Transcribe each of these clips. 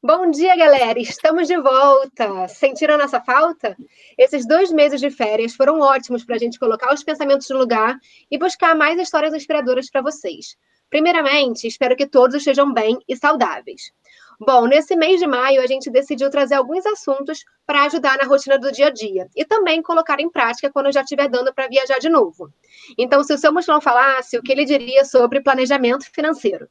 Bom dia, galera! Estamos de volta! Sentiram a nossa falta? Esses dois meses de férias foram ótimos para a gente colocar os pensamentos no lugar e buscar mais histórias inspiradoras para vocês. Primeiramente, espero que todos estejam bem e saudáveis. Bom, nesse mês de maio, a gente decidiu trazer alguns assuntos para ajudar na rotina do dia a dia e também colocar em prática quando já estiver dando para viajar de novo. Então, se o seu mochilão falasse, o que ele diria sobre planejamento financeiro?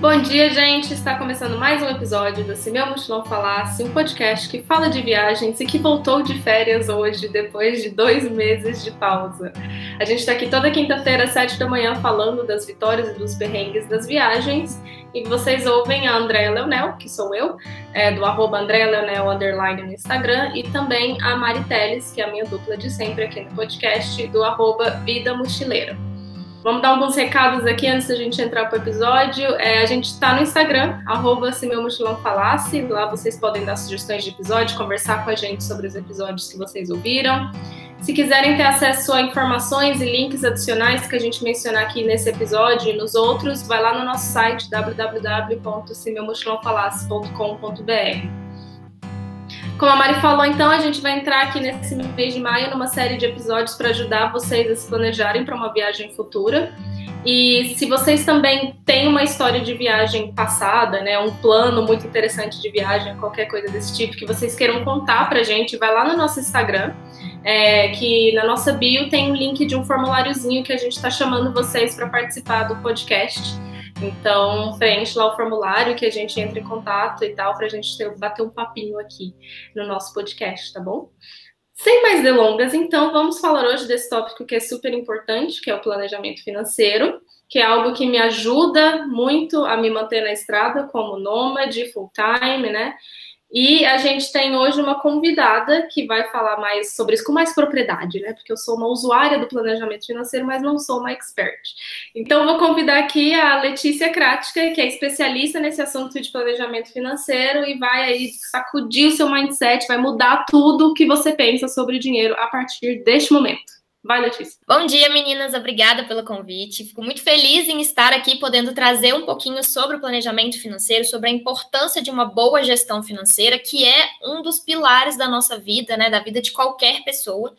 Bom dia, gente! Está começando mais um episódio do Se Meu Mochilão Falasse, um podcast que fala de viagens e que voltou de férias hoje, depois de dois meses de pausa. A gente está aqui toda quinta-feira, às sete da manhã, falando das vitórias e dos perrengues das viagens. E vocês ouvem a Andréa Leonel, que sou eu, é, do arroba Andréa Leonel underline no Instagram, e também a Mari Teles, que é a minha dupla de sempre aqui no podcast, do arroba Vida Mochileira. Vamos dar alguns recados aqui antes da gente entrar para o episódio. É, a gente está no Instagram, arroba se meu mochilão falasse. Lá vocês podem dar sugestões de episódio, conversar com a gente sobre os episódios que vocês ouviram. Se quiserem ter acesso a informações e links adicionais que a gente mencionar aqui nesse episódio e nos outros, vai lá no nosso site www.semeumochilãofalasse.com.br. Como a Mari falou, então, a gente vai entrar aqui nesse mês de maio numa série de episódios para ajudar vocês a se planejarem para uma viagem futura. E se vocês também têm uma história de viagem passada, né, um plano muito interessante de viagem, qualquer coisa desse tipo que vocês queiram contar para a gente, vai lá no nosso Instagram, é, que na nossa bio tem um link de um formuláriozinho que a gente está chamando vocês para participar do podcast. Então, preenche lá o formulário que a gente entra em contato e tal, para a gente ter, bater um papinho aqui no nosso podcast, tá bom? Sem mais delongas, então, vamos falar hoje desse tópico que é super importante, que é o planejamento financeiro, que é algo que me ajuda muito a me manter na estrada como nômade, full time, né? E a gente tem hoje uma convidada que vai falar mais sobre isso com mais propriedade, né? Porque eu sou uma usuária do planejamento financeiro, mas não sou uma expert. Então, vou convidar aqui a Letícia Krática, que é especialista nesse assunto de planejamento financeiro e vai aí sacudir o seu mindset, vai mudar tudo o que você pensa sobre dinheiro a partir deste momento. Vai, Letícia. Bom dia, meninas. Obrigada pelo convite. Fico muito feliz em estar aqui podendo trazer um pouquinho sobre o planejamento financeiro, sobre a importância de uma boa gestão financeira, que é um dos pilares da nossa vida, né, da vida de qualquer pessoa.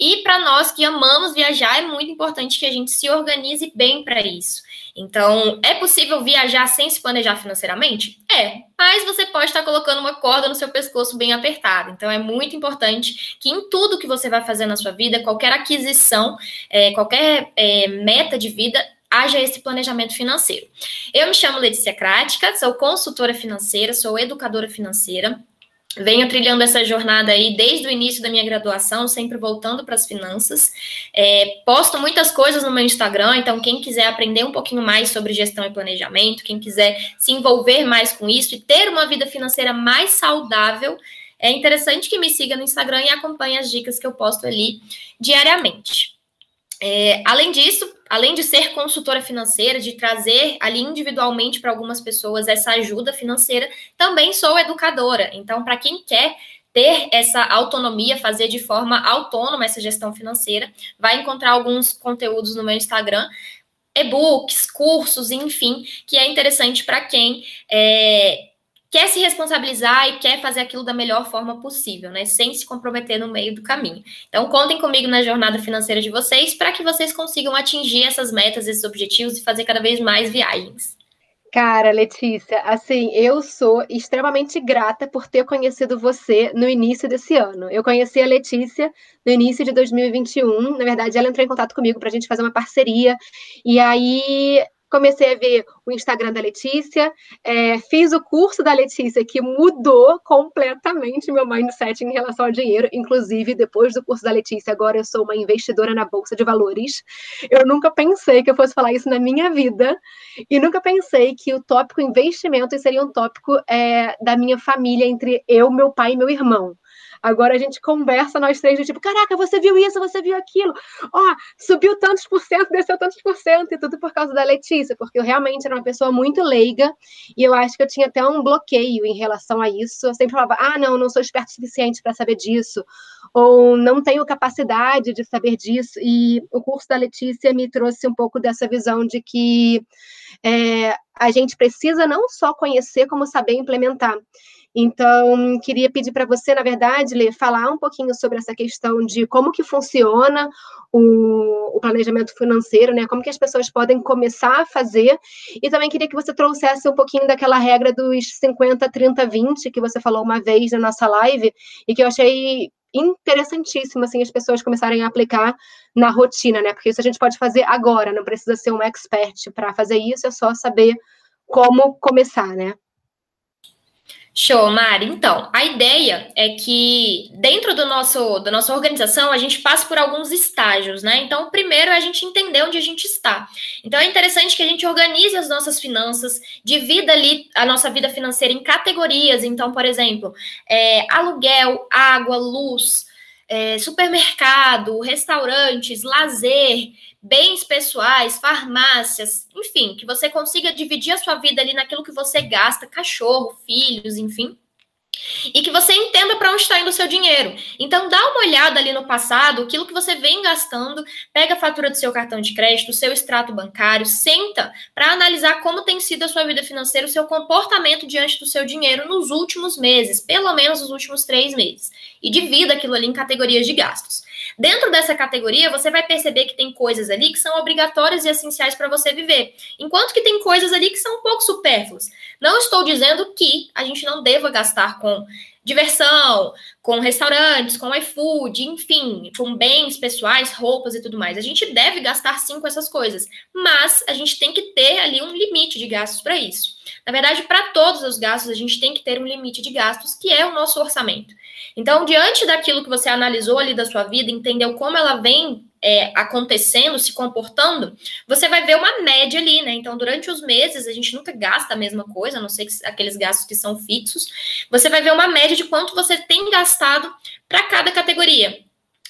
E para nós que amamos viajar, é muito importante que a gente se organize bem para isso. Então, é possível viajar sem se planejar financeiramente? É, mas você pode estar colocando uma corda no seu pescoço bem apertada. Então, é muito importante que em tudo que você vai fazer na sua vida, qualquer aquisição, é, qualquer é, meta de vida, haja esse planejamento financeiro. Eu me chamo Letícia Crática, sou consultora financeira, sou educadora financeira. Venho trilhando essa jornada aí desde o início da minha graduação, sempre voltando para as finanças. É, posto muitas coisas no meu Instagram, então quem quiser aprender um pouquinho mais sobre gestão e planejamento, quem quiser se envolver mais com isso e ter uma vida financeira mais saudável, é interessante que me siga no Instagram e acompanhe as dicas que eu posto ali diariamente. É, além disso, além de ser consultora financeira, de trazer ali individualmente para algumas pessoas essa ajuda financeira, também sou educadora. Então, para quem quer ter essa autonomia, fazer de forma autônoma essa gestão financeira, vai encontrar alguns conteúdos no meu Instagram, e-books, cursos, enfim, que é interessante para quem é, quer se responsabilizar e quer fazer aquilo da melhor forma possível, né? Sem se comprometer no meio do caminho. Então, contem comigo na jornada financeira de vocês para que vocês consigam atingir essas metas, esses objetivos e fazer cada vez mais viagens. Cara, Letícia, assim, eu sou extremamente grata por ter conhecido você no início desse ano. Eu conheci a Letícia no início de 2021. Na verdade, ela entrou em contato comigo para a gente fazer uma parceria. E aí comecei a ver o Instagram da Letícia, é, fiz o curso da Letícia, que mudou completamente meu mindset em relação ao dinheiro. Inclusive, depois do curso da Letícia, agora eu sou uma investidora na Bolsa de Valores. Eu nunca pensei que eu fosse falar isso na minha vida, e nunca pensei que o tópico investimento seria um tópico é, da minha família, entre eu, meu pai e meu irmão. Agora a gente conversa nós três do tipo, caraca, você viu isso, você viu aquilo, ó, subiu tantos por cento, desceu tantos por cento, e tudo por causa da Letícia, porque eu realmente era uma pessoa muito leiga, e eu acho que eu tinha até um bloqueio em relação a isso. Eu sempre falava, ah, não, não sou esperto o suficiente para saber disso, ou não tenho capacidade de saber disso, e o curso da Letícia me trouxe um pouco dessa visão de que é, a gente precisa não só conhecer, como saber implementar. Então, queria pedir para você, na verdade, Lê, falar um pouquinho sobre essa questão de como que funciona o, o, planejamento financeiro, né? Como que as pessoas podem começar a fazer. E também queria que você trouxesse um pouquinho daquela regra dos 50, 30, 20, que você falou uma vez na nossa live, e que eu achei interessantíssimo, assim, as pessoas começarem a aplicar na rotina, né? Porque isso a gente pode fazer agora, não precisa ser um expert para fazer isso, é só saber como começar, né? Show, Mari. Então, a ideia é que dentro do nosso, da nossa organização a gente passe por alguns estágios, né? Então, primeiro é a gente entender onde a gente está. Então, é interessante que a gente organize as nossas finanças, divida ali a nossa vida financeira em categorias. Então, por exemplo, é, aluguel, água, luz, é, supermercado, restaurantes, lazer, bens pessoais, farmácias, enfim, que você consiga dividir a sua vida ali naquilo que você gasta, cachorro, filhos, enfim. E que você entenda para onde está indo o seu dinheiro. Então, dá uma olhada ali no passado, aquilo que você vem gastando, pega a fatura do seu cartão de crédito, o seu extrato bancário, senta para analisar como tem sido a sua vida financeira, o seu comportamento diante do seu dinheiro nos últimos meses, pelo menos nos últimos três meses. E divida aquilo ali em categorias de gastos. Dentro dessa categoria, você vai perceber que tem coisas ali que são obrigatórias e essenciais para você viver, enquanto que tem coisas ali que são um pouco supérfluas. Não estou dizendo que a gente não deva gastar com diversão, com restaurantes, com iFood, enfim, com bens pessoais, roupas e tudo mais. A gente deve gastar sim com essas coisas, mas a gente tem que ter ali um limite de gastos para isso. Na verdade, para todos os gastos, a gente tem que ter um limite de gastos, que é o nosso orçamento. Então, diante daquilo que você analisou ali da sua vida, entendeu como ela vem é, acontecendo, se comportando, você vai ver uma média ali, né? Então, durante os meses, a gente nunca gasta a mesma coisa, a não que, aqueles gastos que são fixos. Você vai ver uma média de quanto você tem gastado para cada categoria.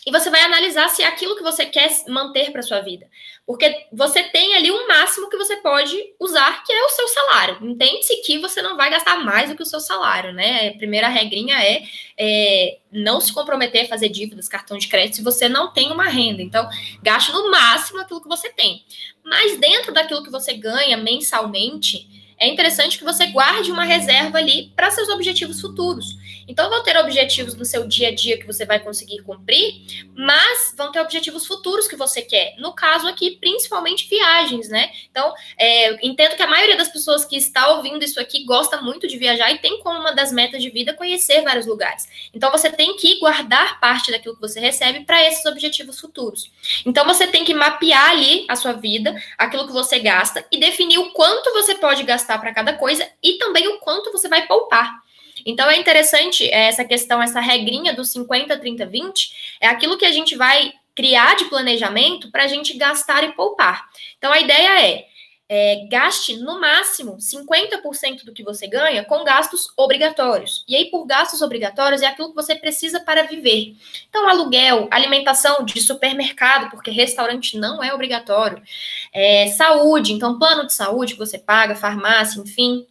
E você vai analisar se é aquilo que você quer manter para sua vida. Porque você tem ali um máximo que você pode usar, que é o seu salário. Entende-se que você não vai gastar mais do que o seu salário, né? A primeira regrinha é, é, não se comprometer a fazer dívidas, cartão de crédito, se você não tem uma renda. Então, gaste no máximo aquilo que você tem. Mas dentro daquilo que você ganha mensalmente, é interessante que você guarde uma reserva ali para seus objetivos futuros. Então, vão ter objetivos no seu dia a dia que você vai conseguir cumprir, mas vão ter objetivos futuros que você quer. No caso aqui, principalmente viagens, né? Então, é, entendo que a maioria das pessoas que está ouvindo isso aqui gosta muito de viajar e tem como uma das metas de vida conhecer vários lugares. Então, você tem que guardar parte daquilo que você recebe para esses objetivos futuros. Então, você tem que mapear ali a sua vida, aquilo que você gasta e definir o quanto você pode gastar gastar para cada coisa e também o quanto você vai poupar. Então é interessante essa questão, essa regrinha do 50, 30, 20, é aquilo que a gente vai criar de planejamento para a gente gastar e poupar. Então a ideia é é, gaste no máximo 50% do que você ganha com gastos obrigatórios. E aí, por gastos obrigatórios, é aquilo que você precisa para viver. Então, aluguel, alimentação de supermercado, porque restaurante não é obrigatório. É, saúde, então, plano de saúde que você paga, farmácia, enfim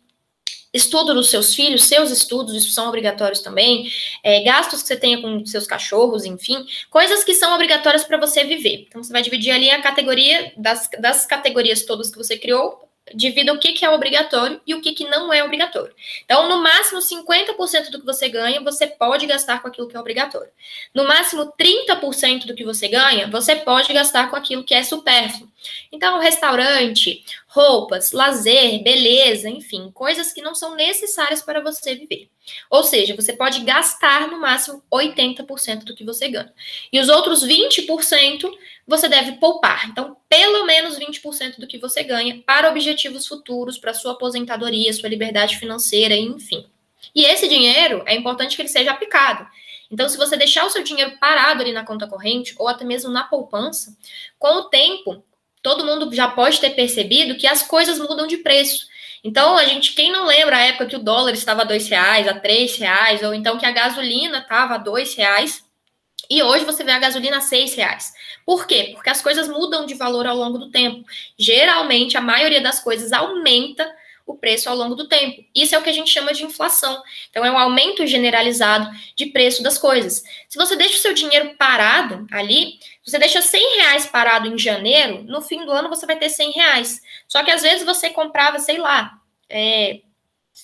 estudo dos seus filhos, seus estudos, isso são obrigatórios também, é, gastos que você tenha com seus cachorros, enfim, coisas que são obrigatórias para você viver. Então, você vai dividir ali a categoria das, das categorias todas que você criou divida o que, que é obrigatório e o que, que não é obrigatório. Então, no máximo 50% do que você ganha, você pode gastar com aquilo que é obrigatório. No máximo 30% do que você ganha, você pode gastar com aquilo que é supérfluo. Então, restaurante, roupas, lazer, beleza, enfim, coisas que não são necessárias para você viver. Ou seja, você pode gastar no máximo 80% do que você ganha. E os outros 20% você deve poupar. Então, pelo menos 20% do que você ganha para objetivos futuros, para sua aposentadoria, sua liberdade financeira, enfim. E esse dinheiro é importante que ele seja aplicado. Então, se você deixar o seu dinheiro parado ali na conta corrente ou até mesmo na poupança, com o tempo, todo mundo já pode ter percebido que as coisas mudam de preço. Então, a gente, quem não lembra a época que o dólar estava a dois reais, a três reais, ou então que a gasolina estava a dois reais, e hoje você vê a gasolina a seis reais. Por quê? Porque as coisas mudam de valor ao longo do tempo. Geralmente, a maioria das coisas aumenta o preço ao longo do tempo. Isso é o que a gente chama de inflação. Então, é um aumento generalizado de preço das coisas. Se você deixa o seu dinheiro parado ali, você deixa 100 reais parado em janeiro, no fim do ano você vai ter 100 reais. Só que às vezes você comprava, sei lá, é,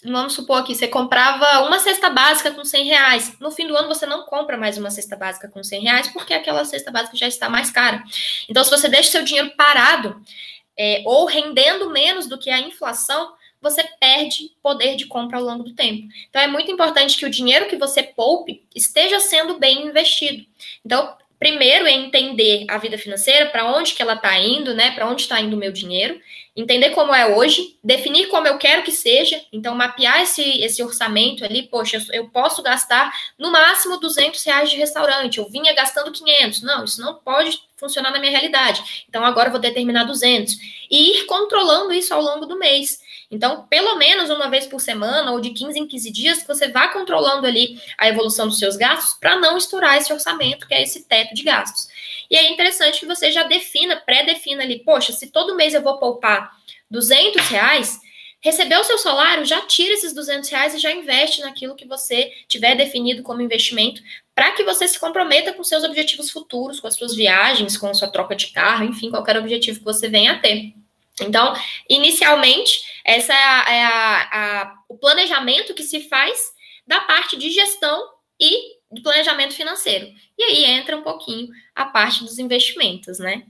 vamos supor aqui, você comprava uma cesta básica com 100 reais. No fim do ano, você não compra mais uma cesta básica com 100 reais, porque aquela cesta básica já está mais cara. Então, se você deixa seu dinheiro parado, é, ou rendendo menos do que a inflação, você perde poder de compra ao longo do tempo. Então, é muito importante que o dinheiro que você poupe esteja sendo bem investido. Então, primeiro é entender a vida financeira, para onde que ela está indo, né? Para onde está indo o meu dinheiro, entender como é hoje, definir como eu quero que seja, então mapear esse, esse orçamento ali, poxa, eu posso gastar no máximo 200 reais de restaurante, eu vinha gastando 500, não, isso não pode funcionar na minha realidade, então agora eu vou determinar 200, e ir controlando isso ao longo do mês. Então, pelo menos uma vez por semana ou de 15 em 15 dias, você vá controlando ali a evolução dos seus gastos para não estourar esse orçamento, que é esse teto de gastos. E é interessante que você já defina, pré-defina ali, poxa, se todo mês eu vou poupar 200 reais, recebeu o seu salário, já tira esses 200 reais e já investe naquilo que você tiver definido como investimento, para que você se comprometa com seus objetivos futuros, com as suas viagens, com a sua troca de carro, enfim, qualquer objetivo que você venha a ter. Então, inicialmente, essa é, a, é a, a, o planejamento que se faz da parte de gestão e de planejamento financeiro. E aí entra um pouquinho a parte dos investimentos, né?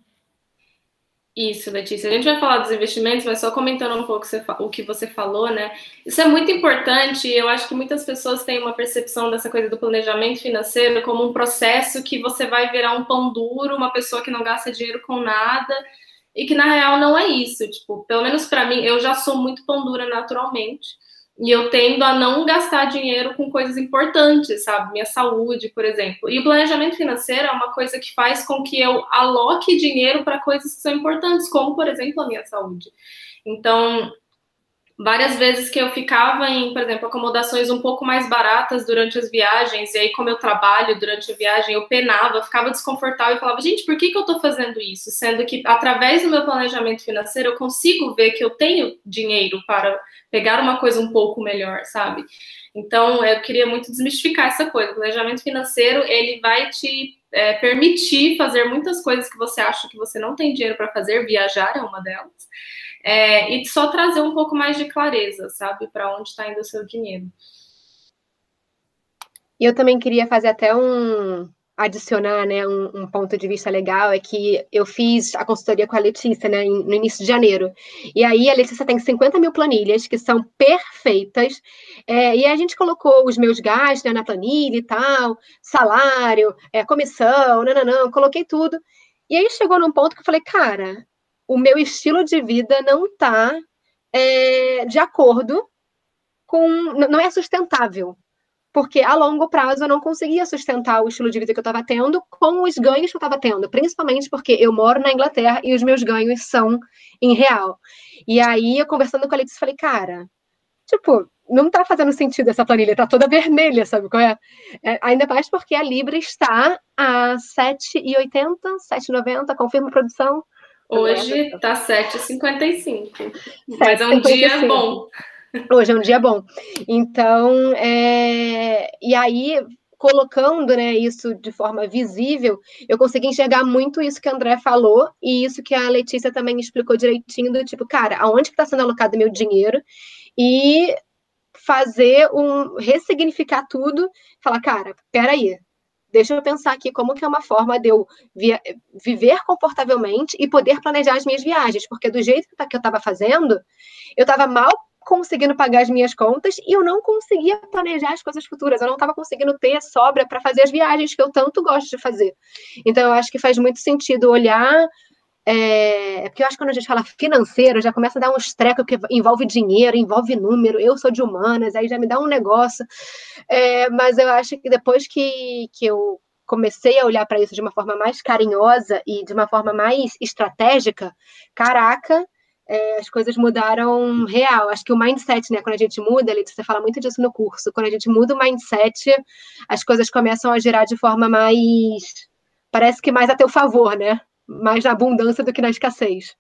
Isso, Letícia. A gente vai falar dos investimentos, mas só comentando um pouco o que você falou, né? Isso é muito importante. Eu acho que muitas pessoas têm uma percepção dessa coisa do planejamento financeiro como um processo que você vai virar um pão duro, uma pessoa que não gasta dinheiro com nada e que na real não é isso. Tipo, pelo menos para mim, eu já sou muito pão dura naturalmente. E eu tendo a não gastar dinheiro com coisas importantes, sabe? Minha saúde, por exemplo. E o planejamento financeiro é uma coisa que faz com que eu aloque dinheiro para coisas que são importantes, como, por exemplo, a minha saúde. Então, várias vezes que eu ficava em, por exemplo, acomodações um pouco mais baratas durante as viagens, e aí, como eu trabalho durante a viagem, eu penava, ficava desconfortável e falava, gente, por que, que eu tô fazendo isso? Sendo que, através do meu planejamento financeiro, eu consigo ver que eu tenho dinheiro para pegar uma coisa um pouco melhor, sabe? Então, eu queria muito desmistificar essa coisa. O planejamento financeiro, ele vai te é, permitir fazer muitas coisas que você acha que você não tem dinheiro para fazer, viajar é uma delas é, e só trazer um pouco mais de clareza, sabe, para onde está indo o seu dinheiro. E eu também queria fazer até um adicionar, né, um, um, ponto de vista legal é que eu fiz a consultoria com a Letícia, né, no início de janeiro. E aí a Letícia tem 50 mil planilhas que são perfeitas. É, e a gente colocou os meus gastos né, na planilha e tal, salário, é, comissão, não, não, não, coloquei tudo. E aí chegou num ponto que eu falei, cara, o meu estilo de vida não está é, de acordo com. não é sustentável. Porque a longo prazo eu não conseguia sustentar o estilo de vida que eu estava tendo com os ganhos que eu estava tendo, principalmente porque eu moro na Inglaterra e os meus ganhos são em real. E aí, eu conversando com a Letícia, falei, cara, tipo, não tá fazendo sentido essa planilha, tá toda vermelha, sabe qual é? é ainda mais porque a Libra está a 7,80, 7,90, confirma a produção. Hoje tá 7h55. Mas é um dia bom. Hoje é um dia bom. Então, é... e aí, colocando né, isso de forma visível, eu consegui enxergar muito isso que a André falou e isso que a Letícia também explicou direitinho, do tipo, cara, aonde que está sendo alocado meu dinheiro? E fazer um ressignificar tudo, falar, cara, peraí, deixa eu pensar aqui como que é uma forma de eu via, viver confortavelmente e poder planejar as minhas viagens, porque do jeito que eu estava fazendo, eu estava mal conseguindo pagar as minhas contas e eu não conseguia planejar as coisas futuras, eu não estava conseguindo ter sobra para fazer as viagens que eu tanto gosto de fazer. Então, eu acho que faz muito sentido olhar é, porque eu acho que quando a gente fala financeiro, já começa a dar um estreco que envolve dinheiro, envolve número. Eu sou de humanas, aí já me dá um negócio. É, mas eu acho que depois que, que eu comecei a olhar para isso de uma forma mais carinhosa e de uma forma mais estratégica, caraca, é, as coisas mudaram real. Acho que o mindset, né? Quando a gente muda, você fala muito disso no curso. Quando a gente muda o mindset, as coisas começam a girar de forma mais. Parece que mais a teu favor, né? Mais na abundância do que na escassez.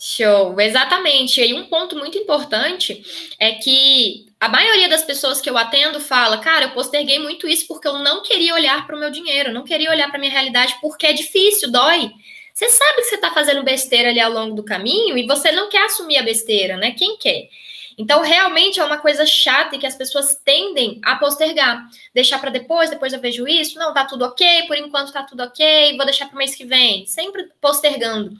Show, exatamente. E um ponto muito importante é que a maioria das pessoas que eu atendo fala, cara, eu posterguei muito isso porque eu não queria olhar para o meu dinheiro, não queria olhar para minha realidade porque é difícil, dói. Você sabe que você está fazendo besteira ali ao longo do caminho e você não quer assumir a besteira, né? Quem quer? Então, realmente é uma coisa chata e que as pessoas tendem a postergar. Deixar para depois, depois eu vejo isso. Não, tá tudo ok, por enquanto tá tudo ok, vou deixar para o mês que vem. Sempre postergando.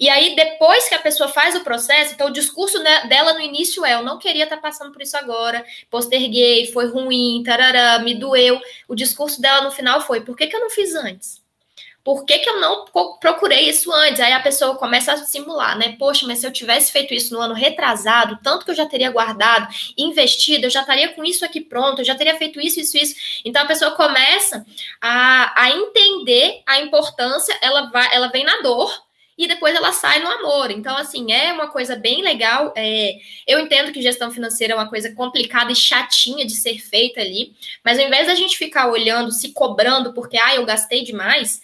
E aí, depois que a pessoa faz o processo, então o discurso dela no início é: eu não queria estar tá passando por isso agora, posterguei, foi ruim, tarará, me doeu. O discurso dela no final foi: por que, que eu não fiz antes? Por que, que eu não procurei isso antes? Aí a pessoa começa a simular, né? Poxa, mas se eu tivesse feito isso no ano retrasado, tanto que eu já teria guardado, investido, eu já estaria com isso aqui pronto, eu já teria feito isso, isso, isso. Então a pessoa começa a, a entender a importância, ela, vai, ela vem na dor, e depois ela sai no amor. Então, assim, é uma coisa bem legal. É, eu entendo que gestão financeira é uma coisa complicada e chatinha de ser feita ali, mas ao invés da gente ficar olhando, se cobrando, porque, ah, eu gastei demais,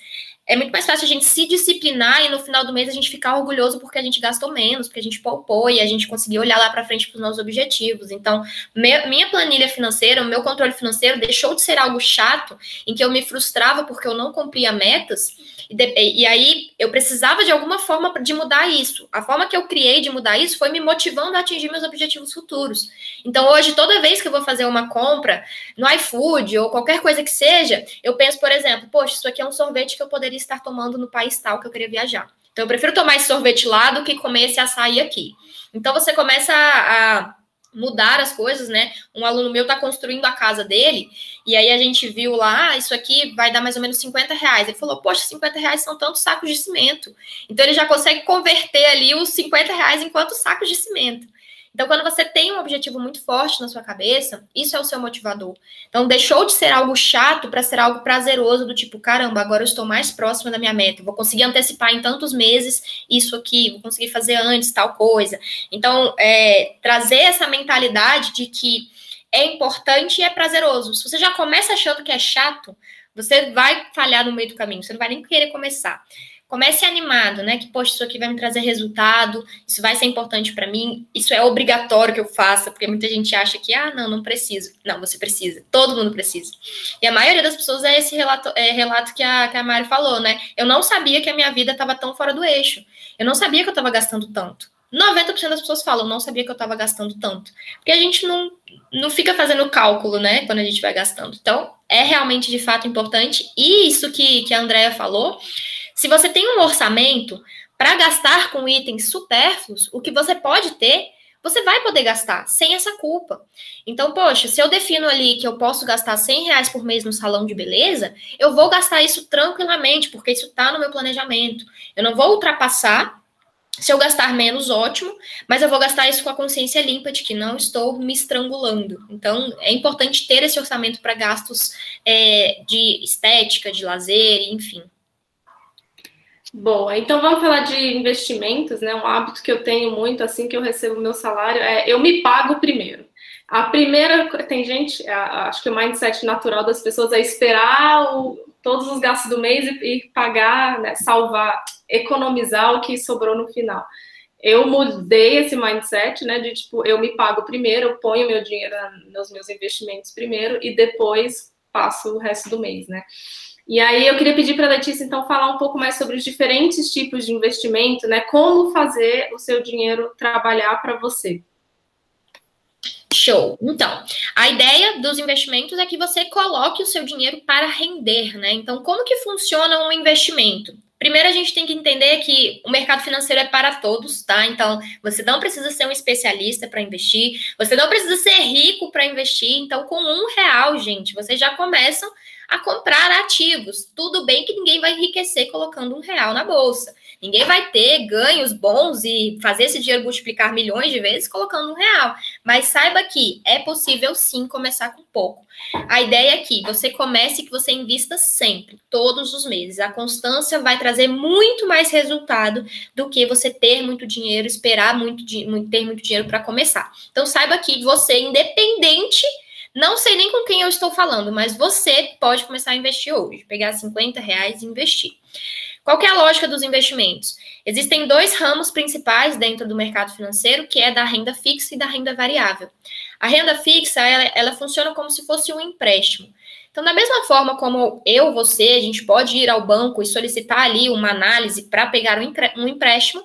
é muito mais fácil a gente se disciplinar e no final do mês a gente ficar orgulhoso porque a gente gastou menos, porque a gente poupou e a gente conseguiu olhar lá para frente para os nossos objetivos. Então, minha planilha financeira, o meu controle financeiro deixou de ser algo chato em que eu me frustrava porque eu não cumpria metas. E, de, e aí eu precisava de alguma forma de mudar isso. A forma que eu criei de mudar isso foi me motivando a atingir meus objetivos futuros. Então, hoje, toda vez que eu vou fazer uma compra no iFood ou qualquer coisa que seja, eu penso, por exemplo, poxa, isso aqui é um sorvete que eu poderia estar tomando no país tal que eu queria viajar. Então, eu prefiro tomar esse sorvete lá do que comer esse açaí aqui. Então, você começa a, a mudar as coisas, né? Um aluno meu está construindo a casa dele, e aí a gente viu lá, ah, isso aqui vai dar mais ou menos 50 reais. Ele falou, poxa, 50 reais são tantos sacos de cimento. Então ele já consegue converter ali os 50 reais em quantos sacos de cimento. Então, quando você tem um objetivo muito forte na sua cabeça, isso é o seu motivador. Então, deixou de ser algo chato para ser algo prazeroso, do tipo, caramba, agora eu estou mais próxima da minha meta, vou conseguir antecipar em tantos meses isso aqui, vou conseguir fazer antes tal coisa. Então, é, trazer essa mentalidade de que é importante e é prazeroso. Se você já começa achando que é chato, você vai falhar no meio do caminho, você não vai nem querer começar comece animado, né? Que, poxa, isso aqui vai me trazer resultado, isso vai ser importante para mim, isso é obrigatório que eu faça, porque muita gente acha que, ah, não, não preciso. Não, você precisa, todo mundo precisa. E a maioria das pessoas é esse relato, é, relato que, a, que a Mari falou, né? Eu não sabia que a minha vida estava tão fora do eixo. Eu não sabia que eu estava gastando tanto. 90% das pessoas falam, não sabia que eu estava gastando tanto. Porque a gente não, não fica fazendo cálculo, né, quando a gente vai gastando. Então, é realmente de fato importante. E isso que, que a Andrea falou, se você tem um orçamento para gastar com itens supérfluos, o que você pode ter, você vai poder gastar sem essa culpa. Então, poxa, se eu defino ali que eu posso gastar 100 reais por mês no salão de beleza, eu vou gastar isso tranquilamente, porque isso está no meu planejamento. Eu não vou ultrapassar. Se eu gastar menos, ótimo, mas eu vou gastar isso com a consciência limpa de que não estou me estrangulando. Então, é importante ter esse orçamento para gastos é, de estética, de lazer, enfim. Boa, então vamos falar de investimentos, né? Um hábito que eu tenho muito assim que eu recebo meu salário é eu me pago primeiro. A primeira, tem gente, acho que o mindset natural das pessoas é esperar o, todos os gastos do mês e, e pagar, né, salvar, economizar o que sobrou no final. Eu mudei esse mindset, né, de tipo, eu me pago primeiro, eu ponho meu dinheiro nos meus investimentos primeiro e depois passo o resto do mês, né? E aí eu queria pedir para a Letícia, então, falar um pouco mais sobre os diferentes tipos de investimento, né? Como fazer o seu dinheiro trabalhar para você. Show. Então, a ideia dos investimentos é que você coloque o seu dinheiro para render, né? Então, como que funciona um investimento? Primeiro, a gente tem que entender que o mercado financeiro é para todos, tá? Então, você não precisa ser um especialista para investir, você não precisa ser rico para investir. Então, com um real, gente, vocês já começam a comprar ativos. Tudo bem que ninguém vai enriquecer colocando um real na bolsa. Ninguém vai ter ganhos bons e fazer esse dinheiro multiplicar milhões de vezes colocando um real. Mas saiba que é possível sim começar com pouco. A ideia é que você comece e que você invista sempre, todos os meses. A constância vai trazer muito mais resultado do que você ter muito dinheiro, esperar muito, ter muito dinheiro para começar. Então saiba que você, independente não sei nem com quem eu estou falando, mas você pode começar a investir hoje, pegar 50 reais e investir. Qual é a lógica dos investimentos? Existem dois ramos principais dentro do mercado financeiro, que é da renda fixa e da renda variável. A renda fixa, ela, ela funciona como se fosse um empréstimo. Então, da mesma forma como eu, você, a gente pode ir ao banco e solicitar ali uma análise para pegar um empréstimo,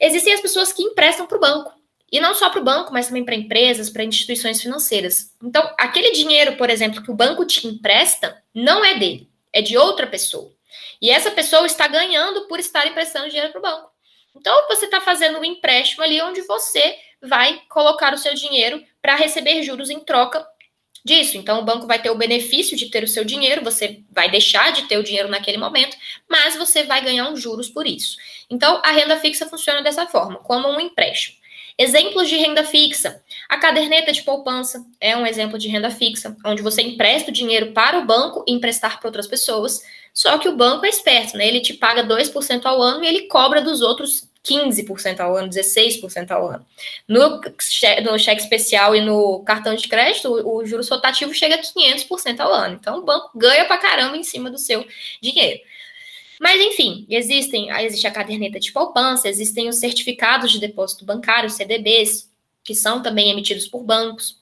existem as pessoas que emprestam para o banco. E não só para o banco, mas também para empresas, para instituições financeiras. Então, aquele dinheiro, por exemplo, que o banco te empresta, não é dele, é de outra pessoa. E essa pessoa está ganhando por estar emprestando dinheiro para o banco. Então, você está fazendo um empréstimo ali onde você vai colocar o seu dinheiro para receber juros em troca disso. Então, o banco vai ter o benefício de ter o seu dinheiro, você vai deixar de ter o dinheiro naquele momento, mas você vai ganhar uns juros por isso. Então, a renda fixa funciona dessa forma, como um empréstimo. Exemplos de renda fixa. A caderneta de poupança é um exemplo de renda fixa, onde você empresta o dinheiro para o banco e emprestar para outras pessoas. Só que o banco é esperto, né? Ele te paga 2% ao ano e ele cobra dos outros 15% ao ano, 16% ao ano. No, no cheque especial e no cartão de crédito, o, o juros rotativo chega a 500% ao ano. Então, o banco ganha pra caramba em cima do seu dinheiro. Mas, enfim, existem, existe a caderneta de poupança, existem os certificados de depósito bancário, CDBs, que são também emitidos por bancos.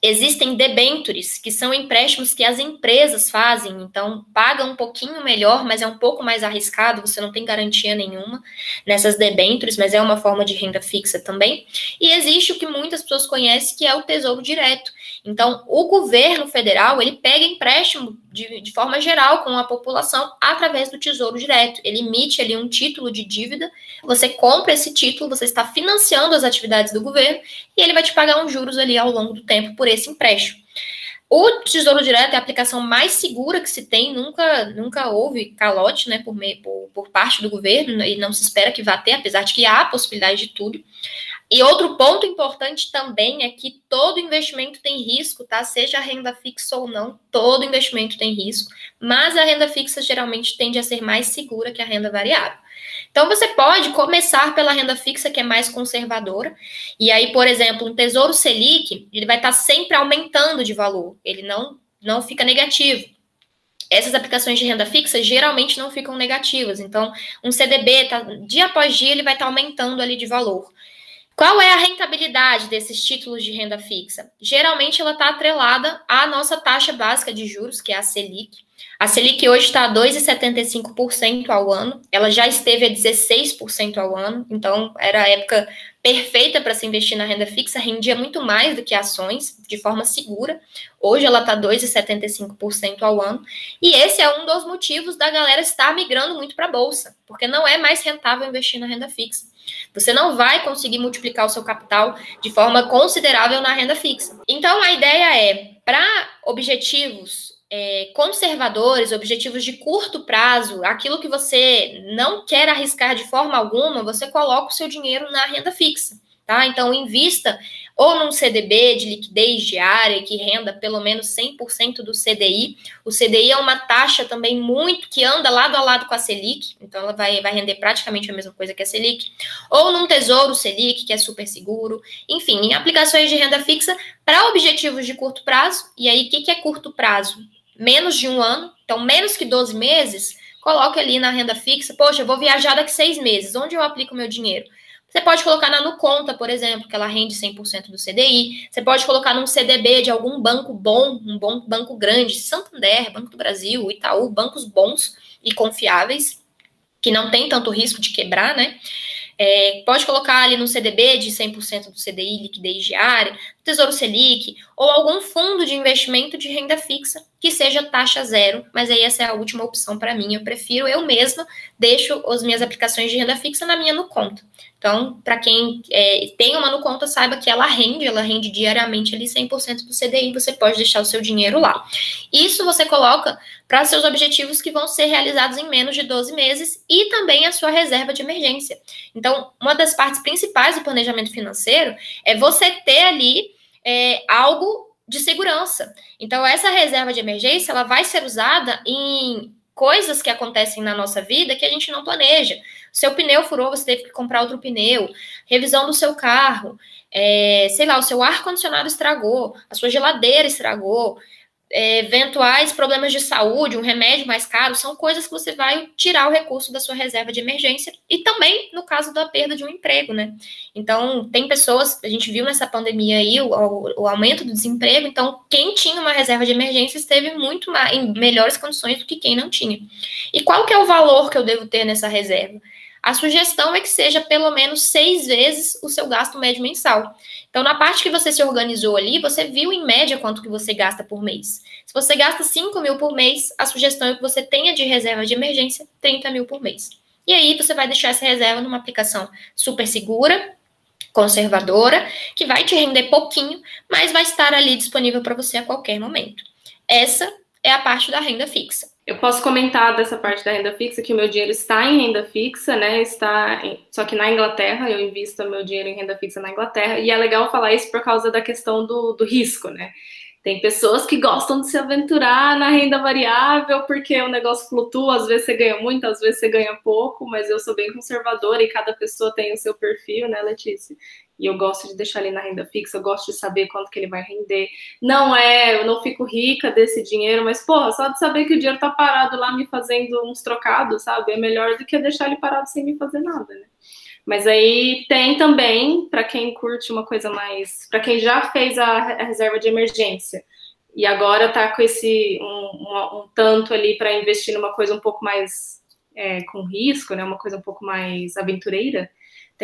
Existem debentures, que são empréstimos que as empresas fazem, então paga um pouquinho melhor, mas é um pouco mais arriscado, você não tem garantia nenhuma nessas debentures, mas é uma forma de renda fixa também. E existe o que muitas pessoas conhecem, que é o Tesouro Direto. Então, o governo federal, ele pega empréstimo de, de forma geral com a população através do Tesouro Direto. Ele emite ali um título de dívida, você compra esse título, você está financiando as atividades do governo e ele vai te pagar uns juros ali ao longo do tempo por esse empréstimo. O Tesouro Direto é a aplicação mais segura que se tem, nunca, nunca houve calote né, por, meio, por, por parte do governo, e não se espera que vá ter, apesar de que há a possibilidade de tudo. E outro ponto importante também é que todo investimento tem risco, tá? Seja renda fixa ou não, todo investimento tem risco, mas a renda fixa geralmente tende a ser mais segura que a renda variável. Então você pode começar pela renda fixa, que é mais conservadora, e aí, por exemplo, um Tesouro Selic, ele vai estar sempre aumentando de valor, ele não, não fica negativo. Essas aplicações de renda fixa geralmente não ficam negativas, então um CDB, tá, dia após dia, ele vai estar aumentando ali de valor. Qual é a rentabilidade desses títulos de renda fixa? Geralmente ela está atrelada à nossa taxa básica de juros, que é a Selic. A Selic hoje está a 2,75% ao ano, ela já esteve a 16% ao ano, então era a época perfeita para se investir na renda fixa, rendia muito mais do que ações, de forma segura. Hoje ela está 2,75% ao ano, e esse é um dos motivos da galera estar migrando muito para a bolsa, porque não é mais rentável investir na renda fixa. Você não vai conseguir multiplicar o seu capital de forma considerável na renda fixa. Então, a ideia é, para objetivos é, conservadores, objetivos de curto prazo, aquilo que você não quer arriscar de forma alguma, você coloca o seu dinheiro na renda fixa. Tá? Então, invista ou num CDB de liquidez diária que renda pelo menos 100% do CDI. O CDI é uma taxa também muito que anda lado a lado com a Selic, então ela vai, vai render praticamente a mesma coisa que a Selic. Ou num Tesouro Selic, que é super seguro. Enfim, em aplicações de renda fixa para objetivos de curto prazo. E aí, o que, que é curto prazo? Menos de um ano, então menos que 12 meses, coloque ali na renda fixa. Poxa, eu vou viajar daqui seis meses. Onde eu aplico meu dinheiro? Você pode colocar na Nuconta, por exemplo, que ela rende 100% do CDI. Você pode colocar num CDB de algum banco bom, um bom banco grande, Santander, Banco do Brasil, Itaú, bancos bons e confiáveis, que não tem tanto risco de quebrar, né? É, pode colocar ali no CDB de 100% do CDI, liquidez diária. Tesouro Selic ou algum fundo de investimento de renda fixa que seja taxa zero, mas aí essa é a última opção para mim. Eu prefiro eu mesma deixo as minhas aplicações de renda fixa na minha no conta. Então, para quem é, tem uma no conta, saiba que ela rende, ela rende diariamente ali 100% do CDI, você pode deixar o seu dinheiro lá. Isso você coloca para seus objetivos que vão ser realizados em menos de 12 meses e também a sua reserva de emergência. Então, uma das partes principais do planejamento financeiro é você ter ali é, algo de segurança. Então, essa reserva de emergência, ela vai ser usada em coisas que acontecem na nossa vida que a gente não planeja. Seu pneu furou, você teve que comprar outro pneu. Revisão do seu carro. É, sei lá, o seu ar-condicionado estragou, a sua geladeira estragou eventuais problemas de saúde, um remédio mais caro, são coisas que você vai tirar o recurso da sua reserva de emergência e também no caso da perda de um emprego, né? Então, tem pessoas, a gente viu nessa pandemia aí o, o, o aumento do desemprego, então quem tinha uma reserva de emergência esteve muito mais, em melhores condições do que quem não tinha. E qual que é o valor que eu devo ter nessa reserva? A sugestão é que seja pelo menos seis vezes o seu gasto médio mensal. Então, na parte que você se organizou ali, você viu em média quanto que você gasta por mês. Se você gasta 5 mil por mês, a sugestão é que você tenha de reserva de emergência 30 mil por mês. E aí você vai deixar essa reserva numa aplicação super segura, conservadora, que vai te render pouquinho, mas vai estar ali disponível para você a qualquer momento. Essa é a parte da renda fixa. Eu posso comentar dessa parte da renda fixa que o meu dinheiro está em renda fixa, né? Está em, só que na Inglaterra, eu invisto meu dinheiro em renda fixa na Inglaterra, e é legal falar isso por causa da questão do, do risco, né? Tem pessoas que gostam de se aventurar na renda variável porque o negócio flutua, às vezes você ganha muito, às vezes você ganha pouco, mas eu sou bem conservadora e cada pessoa tem o seu perfil, né, Letícia? E eu gosto de deixar ele na renda fixa, eu gosto de saber quanto que ele vai render. Não é, eu não fico rica desse dinheiro, mas, porra, só de saber que o dinheiro tá parado lá me fazendo uns trocados, sabe? É melhor do que deixar ele parado sem me fazer nada, né? Mas aí tem também, para quem curte uma coisa mais. para quem já fez a, a, reserva de emergência e agora está com esse um, um, um tanto ali para investir numa coisa um pouco mais é, com risco, né? Uma coisa um pouco mais aventureira,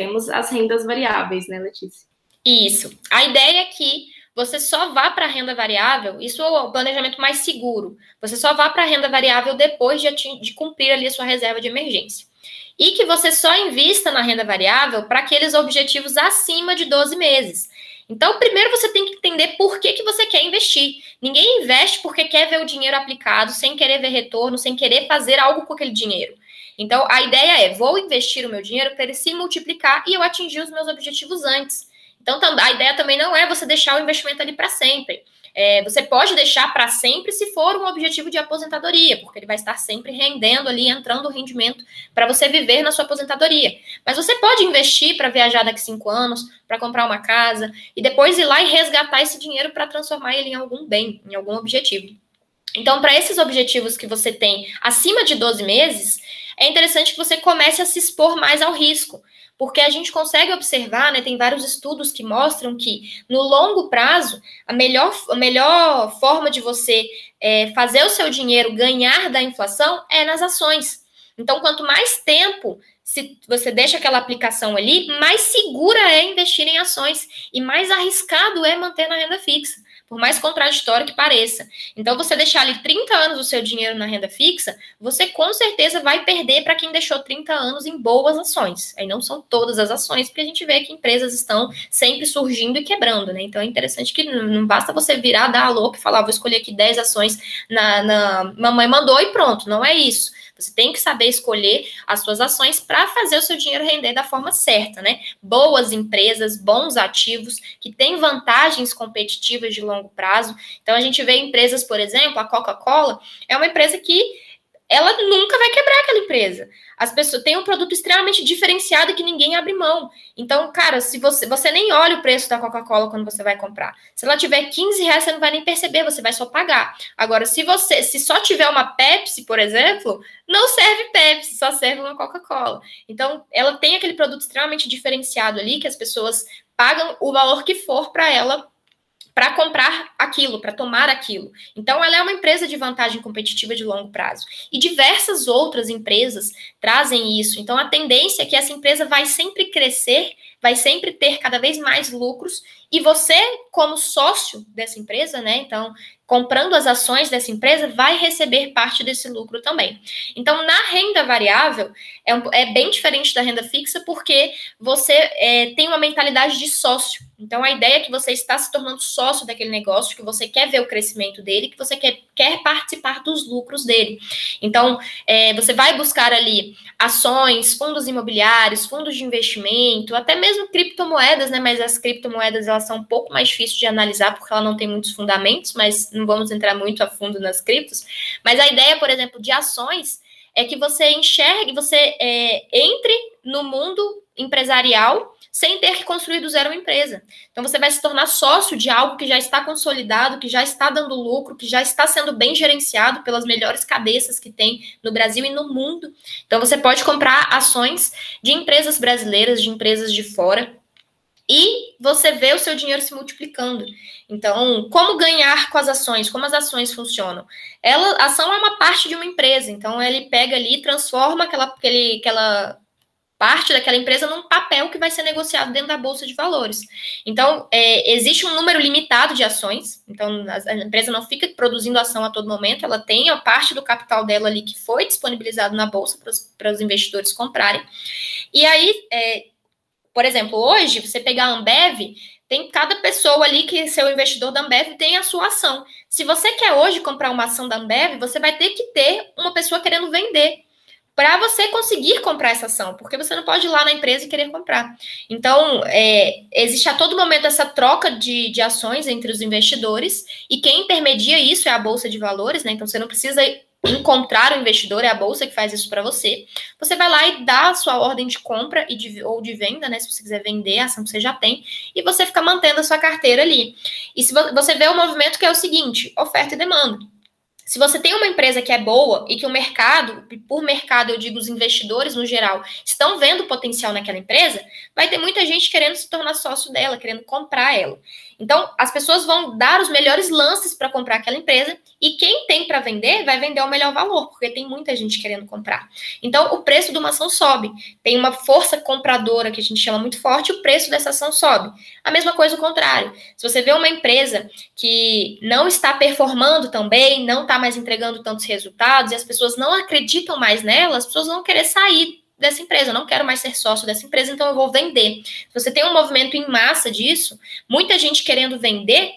temos as rendas variáveis, né, Letícia? Isso. A ideia é que você só vá para a renda variável, isso é o planejamento mais seguro. Você só vá para a renda variável depois de, de cumprir ali a sua reserva de emergência e que você só invista na renda variável para aqueles objetivos acima de 12 meses. Então, primeiro você tem que entender por que, que você quer investir. Ninguém investe porque quer ver o dinheiro aplicado, sem querer ver retorno, sem querer fazer algo com aquele dinheiro. Então, a ideia é: vou investir o meu dinheiro para ele se multiplicar e eu atingir os meus objetivos antes. Então, a ideia também não é você deixar o investimento ali para sempre. É, você pode deixar para sempre se for um objetivo de aposentadoria, porque ele vai estar sempre rendendo ali, entrando o rendimento para você viver na sua aposentadoria. Mas você pode investir para viajar daqui cinco anos, para comprar uma casa, e depois ir lá e resgatar esse dinheiro para transformar ele em algum bem, em algum objetivo. Então, para esses objetivos que você tem acima de 12 meses, é interessante que você comece a se expor mais ao risco porque a gente consegue observar, né, tem vários estudos que mostram que no longo prazo, a melhor, a melhor forma de você é, fazer o seu dinheiro ganhar da inflação é nas ações. Então, quanto mais tempo se você deixa aquela aplicação ali, mais segura é investir em ações e mais arriscado é manter na renda fixa por mais contraditório que pareça. Então, você deixar ali 30 anos o seu dinheiro na renda fixa, você com certeza vai perder para quem deixou 30 anos em boas ações. Aí não são todas as ações, porque a gente vê que empresas estão sempre surgindo e quebrando, né? Então é interessante que não basta você virar, dar a louca e falar, vou escolher aqui 10 ações na, na mamãe mandou e pronto. Não é isso. Você tem que saber escolher as suas ações para fazer o seu dinheiro render da forma certa, né? Boas empresas, bons ativos, que têm vantagens competitivas de longo prazo. Então, a gente vê empresas, por exemplo, a Coca-Cola é uma empresa que ela nunca vai quebrar aquela empresa. As pessoas têm um produto extremamente diferenciado que ninguém abre mão. Então, cara, se você você nem olha o preço da Coca-Cola quando você vai comprar. Se ela tiver 15 reais, você não vai nem perceber, você vai só pagar. Agora, se você se só tiver uma Pepsi, por exemplo, não serve Pepsi, só serve uma Coca-Cola. Então, ela tem aquele produto extremamente diferenciado ali que as pessoas pagam o valor que for para ela para comprar aquilo, para tomar aquilo. Então, ela é uma empresa de vantagem competitiva de longo prazo. E diversas outras empresas trazem isso. Então, a tendência é que essa empresa vai sempre crescer vai sempre ter cada vez mais lucros e você, como sócio dessa empresa, né? Então, comprando as ações dessa empresa, vai receber parte desse lucro também. Então, na renda variável, é, um, é bem diferente da renda fixa, porque você é, tem uma mentalidade de sócio. Então, a ideia é que você está se tornando sócio daquele negócio, que você quer ver o crescimento dele, que você quer, quer participar dos lucros dele. Então, é, você vai buscar ali ações, fundos imobiliários, fundos de investimento, até mesmo criptomoedas, né? Mas as criptomoedas, elas são um pouco mais difíceis de analisar, porque ela não tem muitos fundamentos, mas não vamos entrar muito a fundo nas criptos, mas a ideia, por exemplo, de ações é que você enxergue, você é, entre no mundo empresarial sem ter que construir do zero uma empresa. Então você vai se tornar sócio de algo que já está consolidado, que já está dando lucro, que já está sendo bem gerenciado pelas melhores cabeças que tem no Brasil e no mundo. Então você pode comprar ações de empresas brasileiras, de empresas de fora, e você vê o seu dinheiro se multiplicando. Então, como ganhar com as ações? Como as ações funcionam? Ela, a ação é uma parte de uma empresa, então ele pega ali transforma aquela, aquele, aquela parte daquela empresa num papel que vai ser negociado dentro da bolsa de valores. Então, é, existe um número limitado de ações, então a, a, empresa não fica produzindo ação a todo momento, ela tem a parte do capital dela ali que foi disponibilizado na bolsa para os investidores comprarem. E aí, é, por exemplo, hoje, você pegar a Ambev, tem cada pessoa ali que seu investidor da Ambev tem a sua ação. Se você quer hoje comprar uma ação da Ambev, você vai ter que ter uma pessoa querendo vender para você conseguir comprar essa ação, porque você não pode ir lá na empresa e querer comprar. Então, é, existe a todo momento essa troca de, de ações entre os investidores, e quem intermedia isso é a Bolsa de Valores, né? Então, você não precisa encontrar o investidor, é a bolsa que faz isso para você. Você vai lá e dá a sua ordem de compra e de, ou de venda, né? Se você quiser vender a ação que você já tem, e você fica mantendo a sua carteira ali. E se você vê o movimento que é o seguinte: oferta e demanda. Se você tem uma empresa que é boa e que o mercado, por mercado eu digo os investidores no geral, estão vendo potencial naquela empresa, vai ter muita gente querendo se tornar sócio dela, querendo comprar ela. Então, as pessoas vão dar os melhores lances para comprar aquela empresa e quem tem para vender vai vender ao melhor valor, porque tem muita gente querendo comprar. Então, o preço de uma ação sobe. Tem uma força compradora que a gente chama muito forte, o preço dessa ação sobe. A mesma coisa o contrário. Se você vê uma empresa que não está performando tão bem, não está mais entregando tantos resultados e as pessoas não acreditam mais nela, as pessoas vão querer sair dessa empresa, eu não quero mais ser sócio dessa empresa, então eu vou vender. Se você tem um movimento em massa disso, muita gente querendo vender,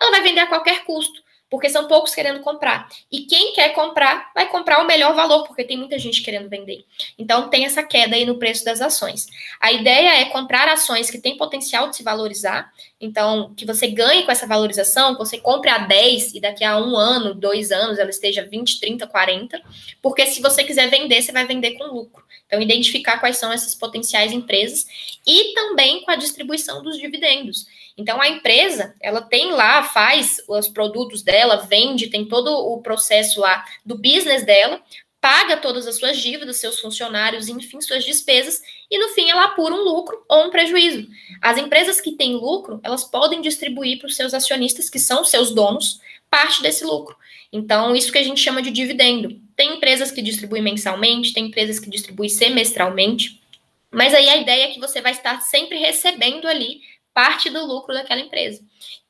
ela vai vender a qualquer custo porque são poucos querendo comprar. E quem quer comprar, vai comprar o melhor valor, porque tem muita gente querendo vender. Então, tem essa queda aí no preço das ações. A ideia é comprar ações que têm potencial de se valorizar, então, que você ganhe com essa valorização, que você compre a 10 e daqui a um ano, dois anos, ela esteja 20, 30, 40, porque se você quiser vender, você vai vender com lucro. Então, identificar quais são essas potenciais empresas e também com a distribuição dos dividendos. Então a empresa, ela tem lá, faz os produtos dela, vende, tem todo o processo lá do business dela, paga todas as suas dívidas, seus funcionários, enfim, suas despesas, e no fim ela apura um lucro ou um prejuízo. As empresas que têm lucro, elas podem distribuir para os seus acionistas, que são seus donos, parte desse lucro. Então, isso que a gente chama de dividendo. Tem empresas que distribuem mensalmente, tem empresas que distribuem semestralmente, mas aí a ideia é que você vai estar sempre recebendo ali parte do lucro daquela empresa.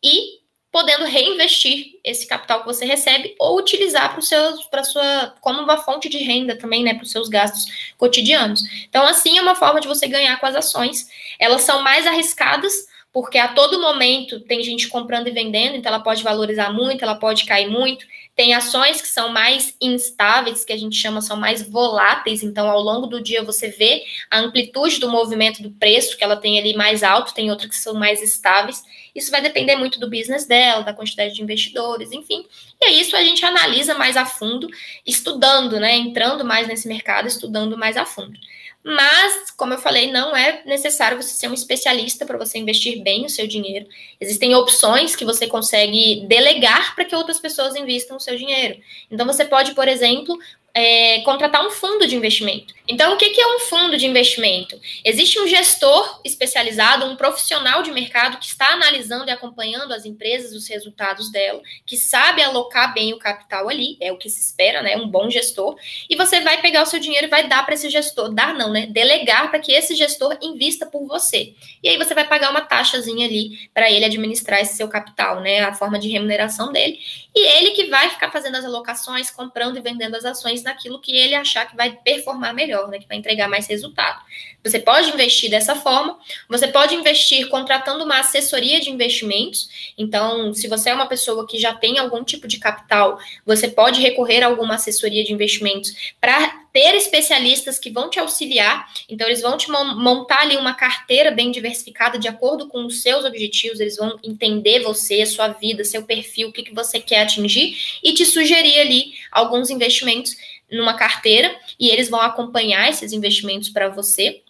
E podendo reinvestir esse capital que você recebe ou utilizar para o seu, para sua, como uma fonte de renda também, né, para os seus gastos cotidianos. Então, assim é uma forma de você ganhar com as ações. Elas são mais arriscadas, porque a todo momento tem gente comprando e vendendo, então ela pode valorizar muito, ela pode cair muito. Tem ações que são mais instáveis, que a gente chama são mais voláteis, então ao longo do dia você vê a amplitude do movimento do preço, que ela tem ali mais alto, tem outras que são mais estáveis. Isso vai depender muito do business dela, da quantidade de investidores, enfim. E é isso a gente analisa mais a fundo, estudando, né? Entrando mais nesse mercado, estudando mais a fundo. Mas, como eu falei, não é necessário você ser um especialista para você investir bem o seu dinheiro. Existem opções que você consegue delegar para que outras pessoas investam o seu dinheiro. Então, você pode, por exemplo, é, contratar um fundo de investimento. Então, o que é um fundo de investimento? Existe um gestor especializado, um profissional de mercado que está analisando e acompanhando as empresas, os resultados dela, que sabe alocar bem o capital ali, é o que se espera, né? Um bom gestor. E você vai pegar o seu dinheiro e vai dar para esse gestor, dar não, né? Delegar para que esse gestor invista por você. E aí você vai pagar uma taxazinha ali para ele administrar esse seu capital, né? A forma de remuneração dele. E ele que vai ficar fazendo as alocações, comprando e vendendo as ações naquilo que ele achar que vai performar melhor, né, que vai entregar mais resultado. Você pode investir dessa forma, você pode investir contratando uma assessoria de investimentos. Então, se você é uma pessoa que já tem algum tipo de capital, você pode recorrer a alguma assessoria de investimentos para ter especialistas que vão te auxiliar. Então, eles vão te montar ali uma carteira bem diversificada de acordo com os seus objetivos, eles vão entender você, sua vida, seu perfil, o que, que você quer atingir e te sugerir ali alguns investimentos numa carteira e eles vão acompanhar esses investimentos para você.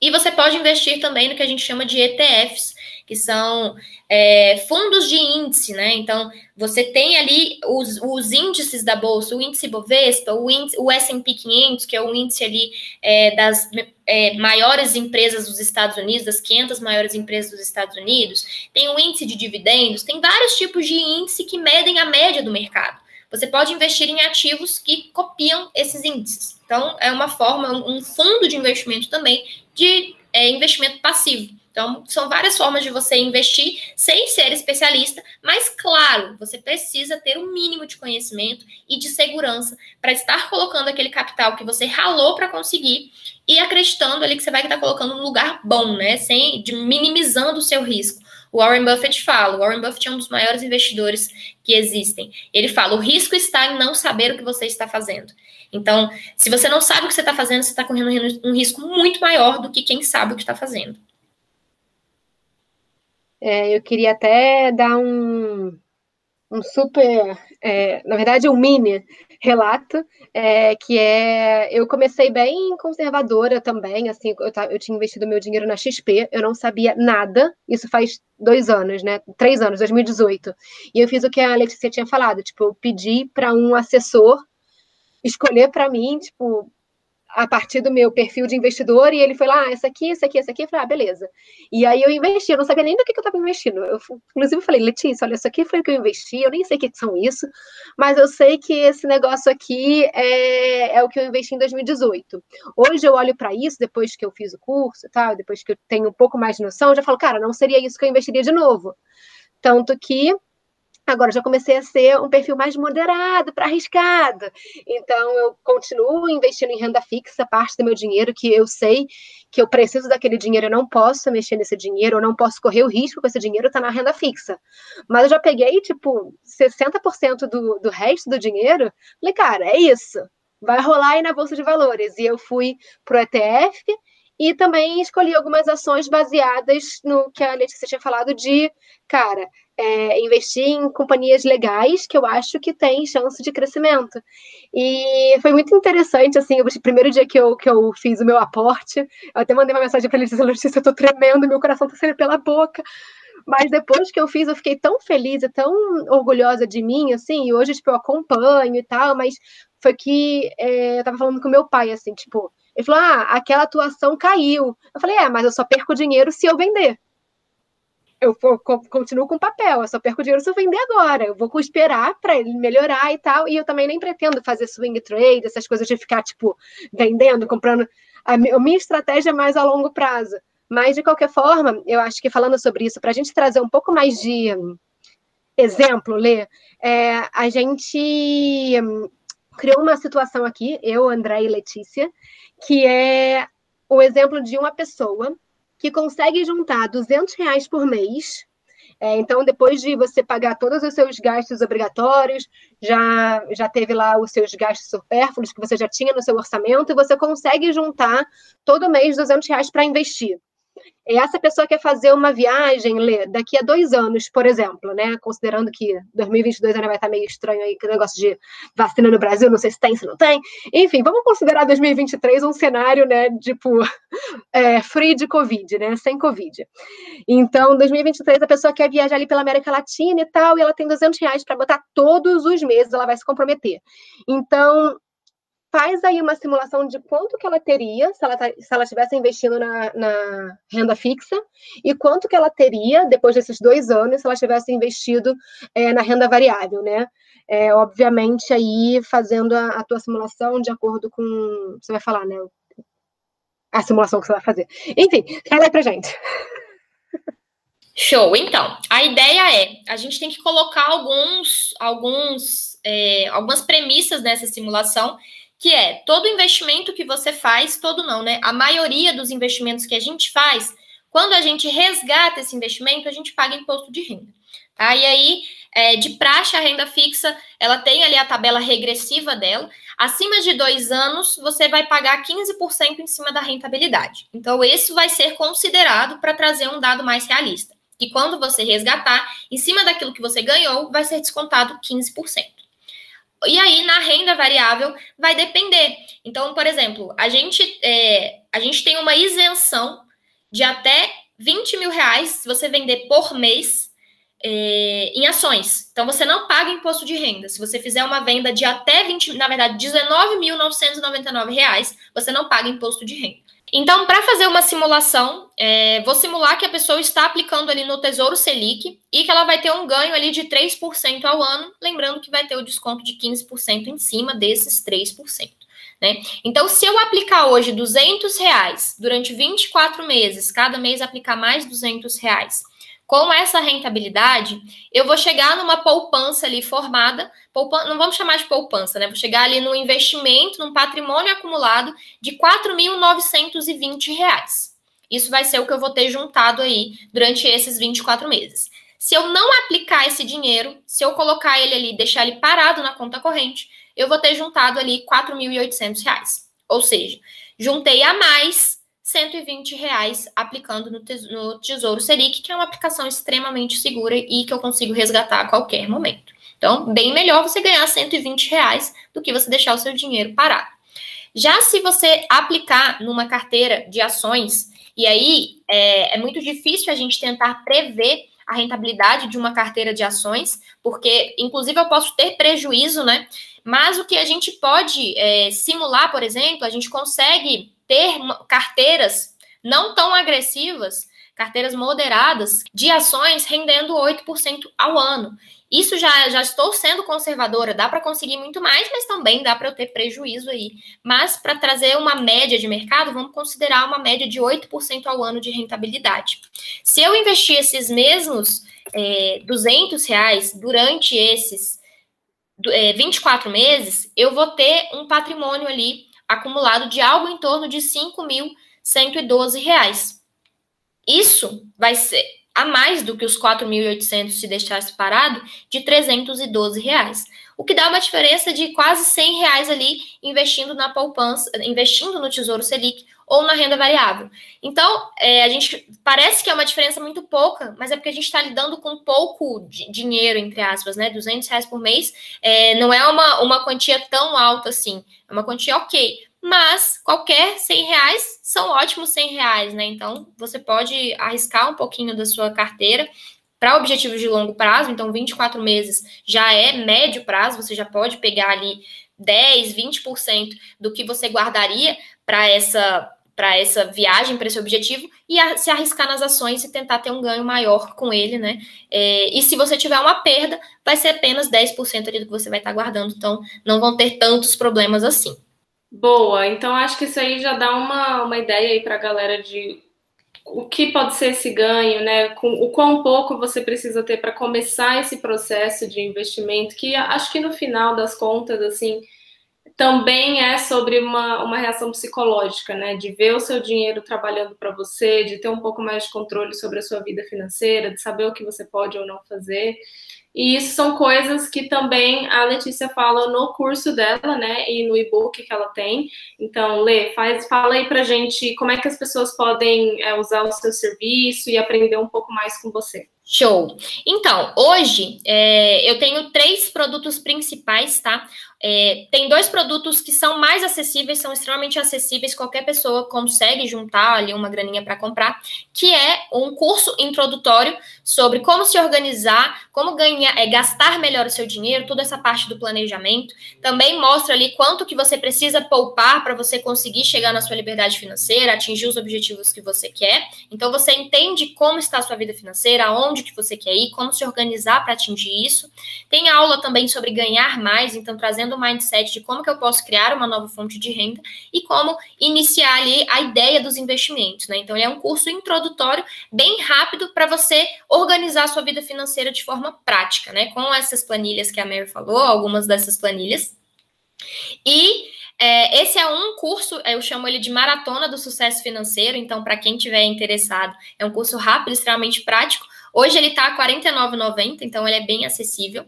E você pode investir também no que a gente chama de ETFs, que são é, fundos de índice, né? Então, você tem ali os, os índices da Bolsa, o índice Bovespa, o, o S&P 500, que é o índice ali é, das é, maiores empresas dos Estados Unidos, das 500 maiores empresas dos Estados Unidos, tem o índice de dividendos, tem vários tipos de índice que medem a média do mercado. Você pode investir em ativos que copiam esses índices. Então, é uma forma, um fundo de investimento também de é, investimento passivo. Então, são várias formas de você investir sem ser especialista, mas claro, você precisa ter um mínimo de conhecimento e de segurança para estar colocando aquele capital que você ralou para conseguir e acreditando ali que você vai estar colocando num lugar bom, né? Sem de minimizando o seu risco. O Warren Buffett fala, o Warren Buffett é um dos maiores investidores que existem. Ele fala: o risco está em não saber o que você está fazendo. Então, se você não sabe o que você está fazendo, você está correndo um risco muito maior do que quem sabe o que está fazendo. É, eu queria até dar um, um super, é, na verdade, um mini relato, é, que é, eu comecei bem conservadora também, assim, eu, eu tinha investido meu dinheiro na XP, eu não sabia nada, isso faz dois anos, né, três anos, 2018, e eu fiz o que a Letícia tinha falado, tipo, eu pedi para um assessor escolher para mim, tipo, a partir do meu perfil de investidor e ele foi lá, ah, essa aqui, essa aqui, essa aqui. Eu falei, ah, beleza. E aí eu investi, eu não sabia nem do que, que eu estava investindo. Eu, inclusive, falei, Letícia, olha, isso aqui foi o que eu investi, eu nem sei o que, são isso, mas eu sei que esse negócio aqui é, é o que eu investi em 2018. Hoje eu olho para isso, depois que eu fiz o curso e tal, depois que eu tenho um pouco mais de noção, eu já falo, cara, não seria isso que eu investiria de novo. Tanto que Agora já comecei a ser um perfil mais moderado para arriscado. Então eu continuo investindo em renda fixa, parte do meu dinheiro que eu sei que eu preciso daquele dinheiro, eu não posso mexer nesse dinheiro, eu não posso correr o risco com esse dinheiro, está na renda fixa. Mas eu já peguei, tipo, 60% do, do resto do dinheiro, falei, cara, é isso. Vai rolar aí na Bolsa de Valores. E eu fui pro ETF e também escolhi algumas ações baseadas no que a Letícia tinha falado de, cara, é, investir em companhias legais que eu acho que tem chance de crescimento. E foi muito interessante, assim, o primeiro dia que eu, que eu fiz o meu aporte, eu até mandei uma mensagem para a Letícia, Letícia, eu tô tremendo, meu coração tá saindo pela boca. Mas depois que eu fiz, eu fiquei tão feliz e tão orgulhosa de mim, assim, e hoje, tipo, eu acompanho e tal, mas foi que é, eu tava falando com meu pai, assim, tipo, ele falou: ah, aquela atuação caiu. Eu falei: é, mas eu só perco dinheiro se eu vender. Eu continuo com papel, eu só perco dinheiro se eu vender agora. Eu vou esperar para ele melhorar e tal. E eu também nem pretendo fazer swing trade, essas coisas de ficar, tipo, vendendo, comprando. A minha estratégia é mais a longo prazo. Mas, de qualquer forma, eu acho que falando sobre isso, para a gente trazer um pouco mais de exemplo, Lê, é, a gente criou uma situação aqui, eu, André e Letícia, que é o exemplo de uma pessoa que consegue juntar 200 reais por mês. É, então, depois de você pagar todos os seus gastos obrigatórios, já, já teve lá os seus gastos supérfluos que você já tinha no seu orçamento, e você consegue juntar todo mês 200 reais para investir essa pessoa quer fazer uma viagem, Lê, daqui a dois anos, por exemplo, né? Considerando que 2022 ainda vai estar meio estranho aí, que negócio de vacina no Brasil, não sei se tem, se não tem. Enfim, vamos considerar 2023 um cenário, né, tipo, é, free de Covid, né? Sem Covid. Então, 2023, a pessoa quer viajar ali pela América Latina e tal, e ela tem 200 reais para botar todos os meses, ela vai se comprometer. Então, faz aí uma simulação de quanto que ela teria se ela, tá, se ela estivesse investindo na, na, renda fixa e quanto que ela teria depois desses dois anos se ela tivesse investido é, na renda variável, né? É, obviamente aí fazendo a, a tua simulação de acordo com você vai falar, né? A simulação que você vai fazer. Enfim, fala aí pra gente. Show. Então, a ideia é, a gente tem que colocar alguns, alguns, é, algumas premissas nessa simulação, que é todo investimento que você faz, todo não, né? A maioria dos investimentos que a gente faz, quando a gente resgata esse investimento, a gente paga imposto de renda. Tá? E aí, é, de praxe, a renda fixa, ela tem ali a tabela regressiva dela. Acima de dois anos, você vai pagar 15% em cima da rentabilidade. Então, isso vai ser considerado para trazer um dado mais realista que quando você resgatar, em cima daquilo que você ganhou, vai ser descontado 15%. E aí, na renda variável, vai depender. Então, por exemplo, a gente, é, a gente tem uma isenção de até 20 mil reais se você vender por mês é, em ações. Então, você não paga imposto de renda. Se você fizer uma venda de até 20, na verdade, 19.999 reais, você não paga imposto de renda. Então, para fazer uma simulação, é, vou simular que a pessoa está aplicando ali no Tesouro Selic e que ela vai ter um ganho ali de 3% ao ano, lembrando que vai ter o desconto de 15% em cima desses 3%. Né? Então, se eu aplicar hoje 200 reais durante 24 meses, cada mês aplicar mais 200 reais, com essa rentabilidade, eu vou chegar numa poupança ali formada, não vamos chamar de poupança, né? Vou chegar ali no investimento, num patrimônio acumulado de R$ 4.920. Isso vai ser o que eu vou ter juntado aí durante esses 24 meses. Se eu não aplicar esse dinheiro, se eu colocar ele ali, deixar ele parado na conta corrente, eu vou ter juntado ali R$ 4.800. Ou seja, juntei a mais 120 reais aplicando no, no Tesouro Selic, que é uma aplicação extremamente segura e que eu consigo resgatar a qualquer momento. Então, bem melhor você ganhar 120 reais do que você deixar o seu dinheiro parado. Já se você aplicar numa carteira de ações, e aí é, é muito difícil a gente tentar prever a rentabilidade de uma carteira de ações, porque, inclusive, eu posso ter prejuízo, né? Mas o que a gente pode é, simular, por exemplo, a gente consegue ter carteiras não tão agressivas, carteiras moderadas de ações rendendo 8% ao ano. Isso já, já estou sendo conservadora, dá para conseguir muito mais, mas também dá para eu ter prejuízo aí. Mas para trazer uma média de mercado, vamos considerar uma média de 8% ao ano de rentabilidade. Se eu investir esses mesmos é, 200 reais durante esses é, 24 meses, eu vou ter um patrimônio ali acumulado de algo em torno de R$ 5.112. Isso vai ser a mais do que os 4.800 se deixasse parado, de 312 reais. O que dá uma diferença de quase 100 reais ali investindo na poupança, investindo no Tesouro Selic ou na renda variável. Então, é, a gente parece que é uma diferença muito pouca, mas é porque a gente está lidando com pouco dinheiro, entre aspas, né? 200 reais por mês é, não é uma, uma quantia tão alta assim, é uma quantia ok mas qualquer 100 reais são ótimos 100 reais, né? Então, você pode arriscar um pouquinho da sua carteira para objetivos de longo prazo, então 24 meses já é médio prazo, você já pode pegar ali 10, 20% do que você guardaria para essa para essa viagem, para esse objetivo, e a, se arriscar nas ações e tentar ter um ganho maior com ele, né? É, e se você tiver uma perda, vai ser apenas 10% ali do que você vai estar guardando, então não vão ter tantos problemas assim. Boa, então acho que isso aí já dá uma, uma ideia aí para a galera de o que pode ser esse ganho, né? Com, o quão pouco você precisa ter para começar esse processo de investimento, que acho que no final das contas, assim, também é sobre uma, uma reação psicológica, né? De ver o seu dinheiro trabalhando para você, de ter um pouco mais de controle sobre a sua vida financeira, de saber o que você pode ou não fazer. E isso são coisas que também a Letícia fala no curso dela, né? E no e-book que ela tem. Então, Lê, faz, fala aí pra gente como é que as pessoas podem é, usar o seu serviço e aprender um pouco mais com você. Show. Então, hoje é, eu tenho três produtos principais, tá? É, tem dois produtos que são mais acessíveis, são extremamente acessíveis, qualquer pessoa consegue juntar ali uma graninha para comprar, que é um curso introdutório sobre como se organizar, como ganhar, é, gastar melhor o seu dinheiro, toda essa parte do planejamento. Também mostra ali quanto que você precisa poupar para você conseguir chegar na sua liberdade financeira, atingir os objetivos que você quer. Então você entende como está a sua vida financeira, aonde que você quer ir, como se organizar para atingir isso. Tem aula também sobre ganhar mais, então trazendo trazendo o mindset de como que eu posso criar uma nova fonte de renda e como iniciar ali a ideia dos investimentos, né? Então, ele é um curso introdutório bem rápido para você organizar a sua vida financeira de forma prática, né? Com essas planilhas que a Mary falou, algumas dessas planilhas. E é, esse é um curso, eu chamo ele de Maratona do Sucesso Financeiro, então, para quem tiver interessado, é um curso rápido, extremamente prático. Hoje ele está R$ 49,90, então ele é bem acessível.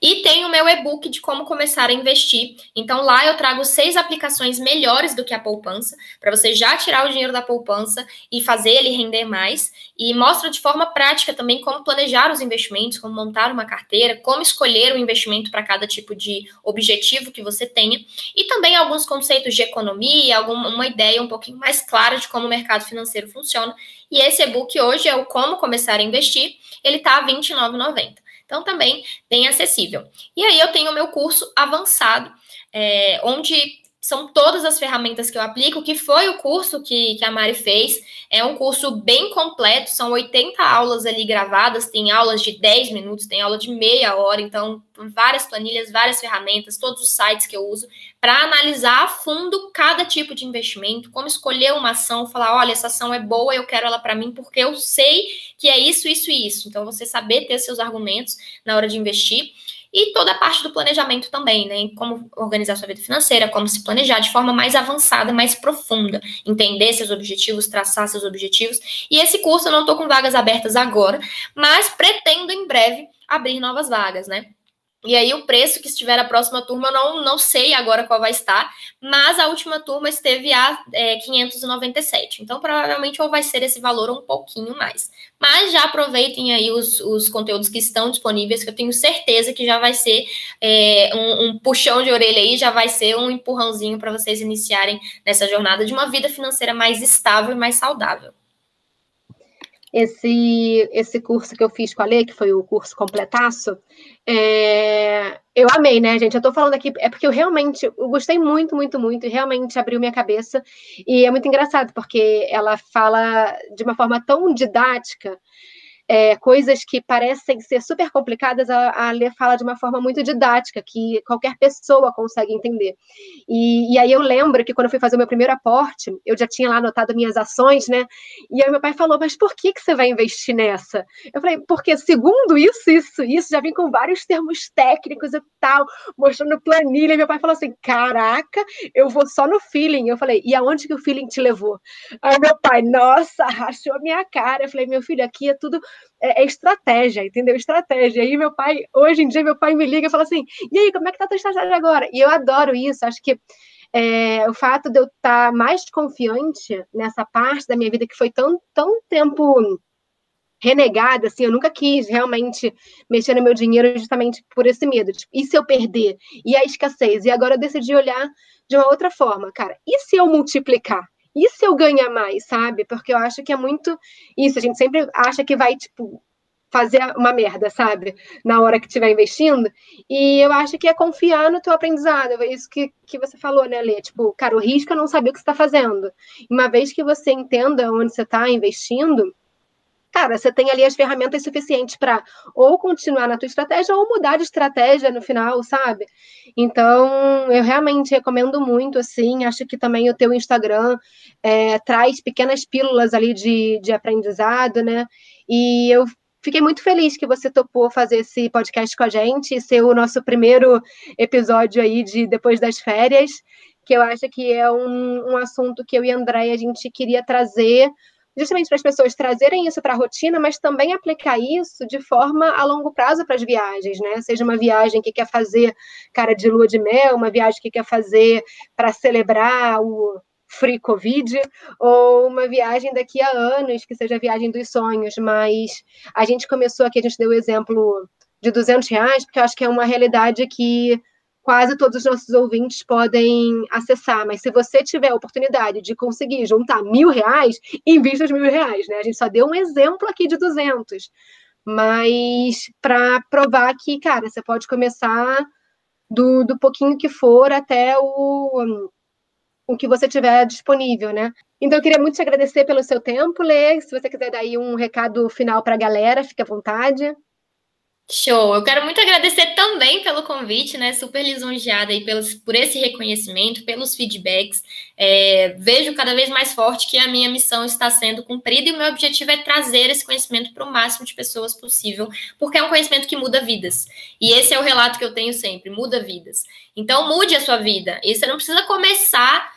E tem o meu e-book de como começar a investir. Então lá eu trago seis aplicações melhores do que a poupança, para você já tirar o dinheiro da poupança e fazer ele render mais. E mostra de forma prática também como planejar os investimentos, como montar uma carteira, como escolher o um investimento para cada tipo de objetivo que você tenha. E também alguns conceitos de economia, alguma ideia um pouquinho mais clara de como o mercado financeiro funciona. E esse e-book hoje é o Como Começar a Investir. Ele está R$ 29,90. Então, também bem acessível. E aí, eu tenho o meu curso avançado, é, onde são todas as ferramentas que eu aplico, que foi o curso que, que a Mari fez. É um curso bem completo, são 80 aulas ali gravadas, tem aulas de 10 minutos, tem aula de meia hora, então várias planilhas, várias ferramentas, todos os sites que eu uso para analisar a fundo cada tipo de investimento, como escolher uma ação, falar, olha, essa ação é boa, eu quero ela para mim porque eu sei que é isso, isso e isso. Então você saber ter seus argumentos na hora de investir e toda a parte do planejamento também, né? Como organizar sua vida financeira, como se planejar de forma mais avançada, mais profunda, entender seus objetivos, traçar seus objetivos. E esse curso eu não estou com vagas abertas agora, mas pretendo em breve abrir novas vagas, né? E aí o preço que estiver a próxima turma, não, não sei agora qual vai estar, mas a última turma esteve a é, 597. Então, provavelmente, ou vai ser esse valor um pouquinho mais. Mas já aproveitem aí os, os conteúdos que estão disponíveis, que eu tenho certeza que já vai ser é, um, um puxão de orelha aí, já vai ser um empurrãozinho para vocês iniciarem nessa jornada de uma vida financeira mais estável e mais saudável esse, esse curso que eu fiz com a Lê, que foi o curso completaço, é, eu amei, né, gente? Eu tô falando aqui, é porque eu realmente, eu gostei muito, muito, muito, e realmente abriu minha cabeça, e é muito engraçado, porque ela fala de uma forma tão didática, é, coisas que parecem ser super complicadas, a, a Lê fala de uma forma muito didática, que qualquer pessoa consegue entender. E, e, aí eu lembro que quando eu fui fazer o meu primeiro aporte, eu já tinha lá anotado minhas ações, né? E aí meu pai falou, mas por que, que você vai investir nessa? Eu falei, porque segundo isso, isso, isso, já vim com vários termos técnicos e tal, mostrando planilha. E meu pai falou assim, caraca, eu vou só no feeling. Eu falei, e aonde que o feeling te levou? Aí meu pai, nossa, rachou minha cara. Eu falei, meu filho, aqui é tudo é, é, estratégia, entendeu? Estratégia. E aí meu pai, hoje em dia, meu pai me liga e fala assim, e aí, como é que tá a tua estratégia agora? E eu adoro isso, acho que é, o fato de eu estar tá mais confiante nessa parte da minha vida que foi tão, tão tempo renegada, assim, eu nunca quis realmente mexer no meu dinheiro justamente por esse medo. Tipo, e se eu perder? E a escassez? E agora eu decidi olhar de uma outra forma, cara. E se eu multiplicar? E se eu ganhar mais, sabe? Porque eu acho que é muito isso, a gente sempre acha que vai, tipo, fazer uma merda, sabe? Na hora que estiver investindo. E eu acho que é confiar no teu aprendizado. É isso que, que você falou, né, Lê? Tipo, cara, o risco é não saber o que você está fazendo. Uma vez que você entenda onde você está investindo, cara, você tem ali as ferramentas suficientes para ou continuar na tua estratégia ou mudar de estratégia no final, sabe? Então, eu realmente recomendo muito, assim, acho que também o teu Instagram é, traz pequenas pílulas ali de, de aprendizado, né? E eu fiquei muito feliz que você topou fazer esse podcast com a gente ser o nosso primeiro episódio aí de depois das férias, que eu acho que é um, um assunto que eu e a Andréia a gente queria trazer justamente para as pessoas trazerem isso para a rotina, mas também aplicar isso de forma a longo prazo para as viagens, né? Seja uma viagem que quer fazer cara de lua de mel, uma viagem que quer fazer para celebrar o free Covid, ou uma viagem daqui a anos, que seja a viagem dos sonhos, mas a gente começou aqui, a gente deu o exemplo de 200 reais, porque eu acho que é uma realidade que quase todos os nossos ouvintes podem acessar. Mas se você tiver a oportunidade de conseguir juntar mil reais, invista os mil reais, né? A gente só deu um exemplo aqui de 200. Mas para provar que, cara, você pode começar do, do pouquinho que for até o, o que você tiver disponível, né? Então, eu queria muito te agradecer pelo seu tempo, Lê. Se você quiser dar aí um recado final para a galera, fique à vontade. Show! Eu quero muito agradecer também pelo convite, né? Super lisonjeada aí pelos, por esse reconhecimento, pelos feedbacks. É, vejo cada vez mais forte que a minha missão está sendo cumprida e o meu objetivo é trazer esse conhecimento para o máximo de pessoas possível, porque é um conhecimento que muda vidas. E esse é o relato que eu tenho sempre: muda vidas. Então, mude a sua vida. E você não precisa começar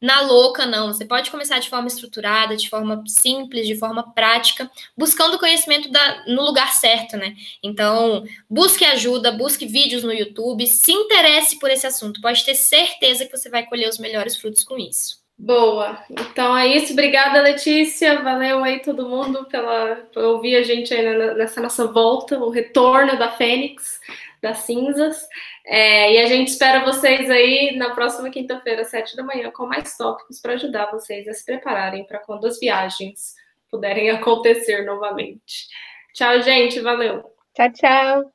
na louca, não. Você pode começar de forma estruturada, de forma simples, de forma prática, buscando conhecimento da, no lugar certo, né? Então, busque ajuda, busque vídeos no YouTube, se interesse por esse assunto. Pode ter certeza que você vai colher os melhores frutos com isso. Boa. Então é isso. Obrigada, Letícia. Valeu aí todo mundo pela, por ouvir a gente aí nessa nossa volta, o retorno da Fênix das cinzas. É, e a gente espera vocês aí na próxima quinta-feira, sete da manhã, com mais tópicos para ajudar vocês a se prepararem para quando as viagens puderem acontecer novamente. Tchau, gente. Valeu. Tchau, tchau.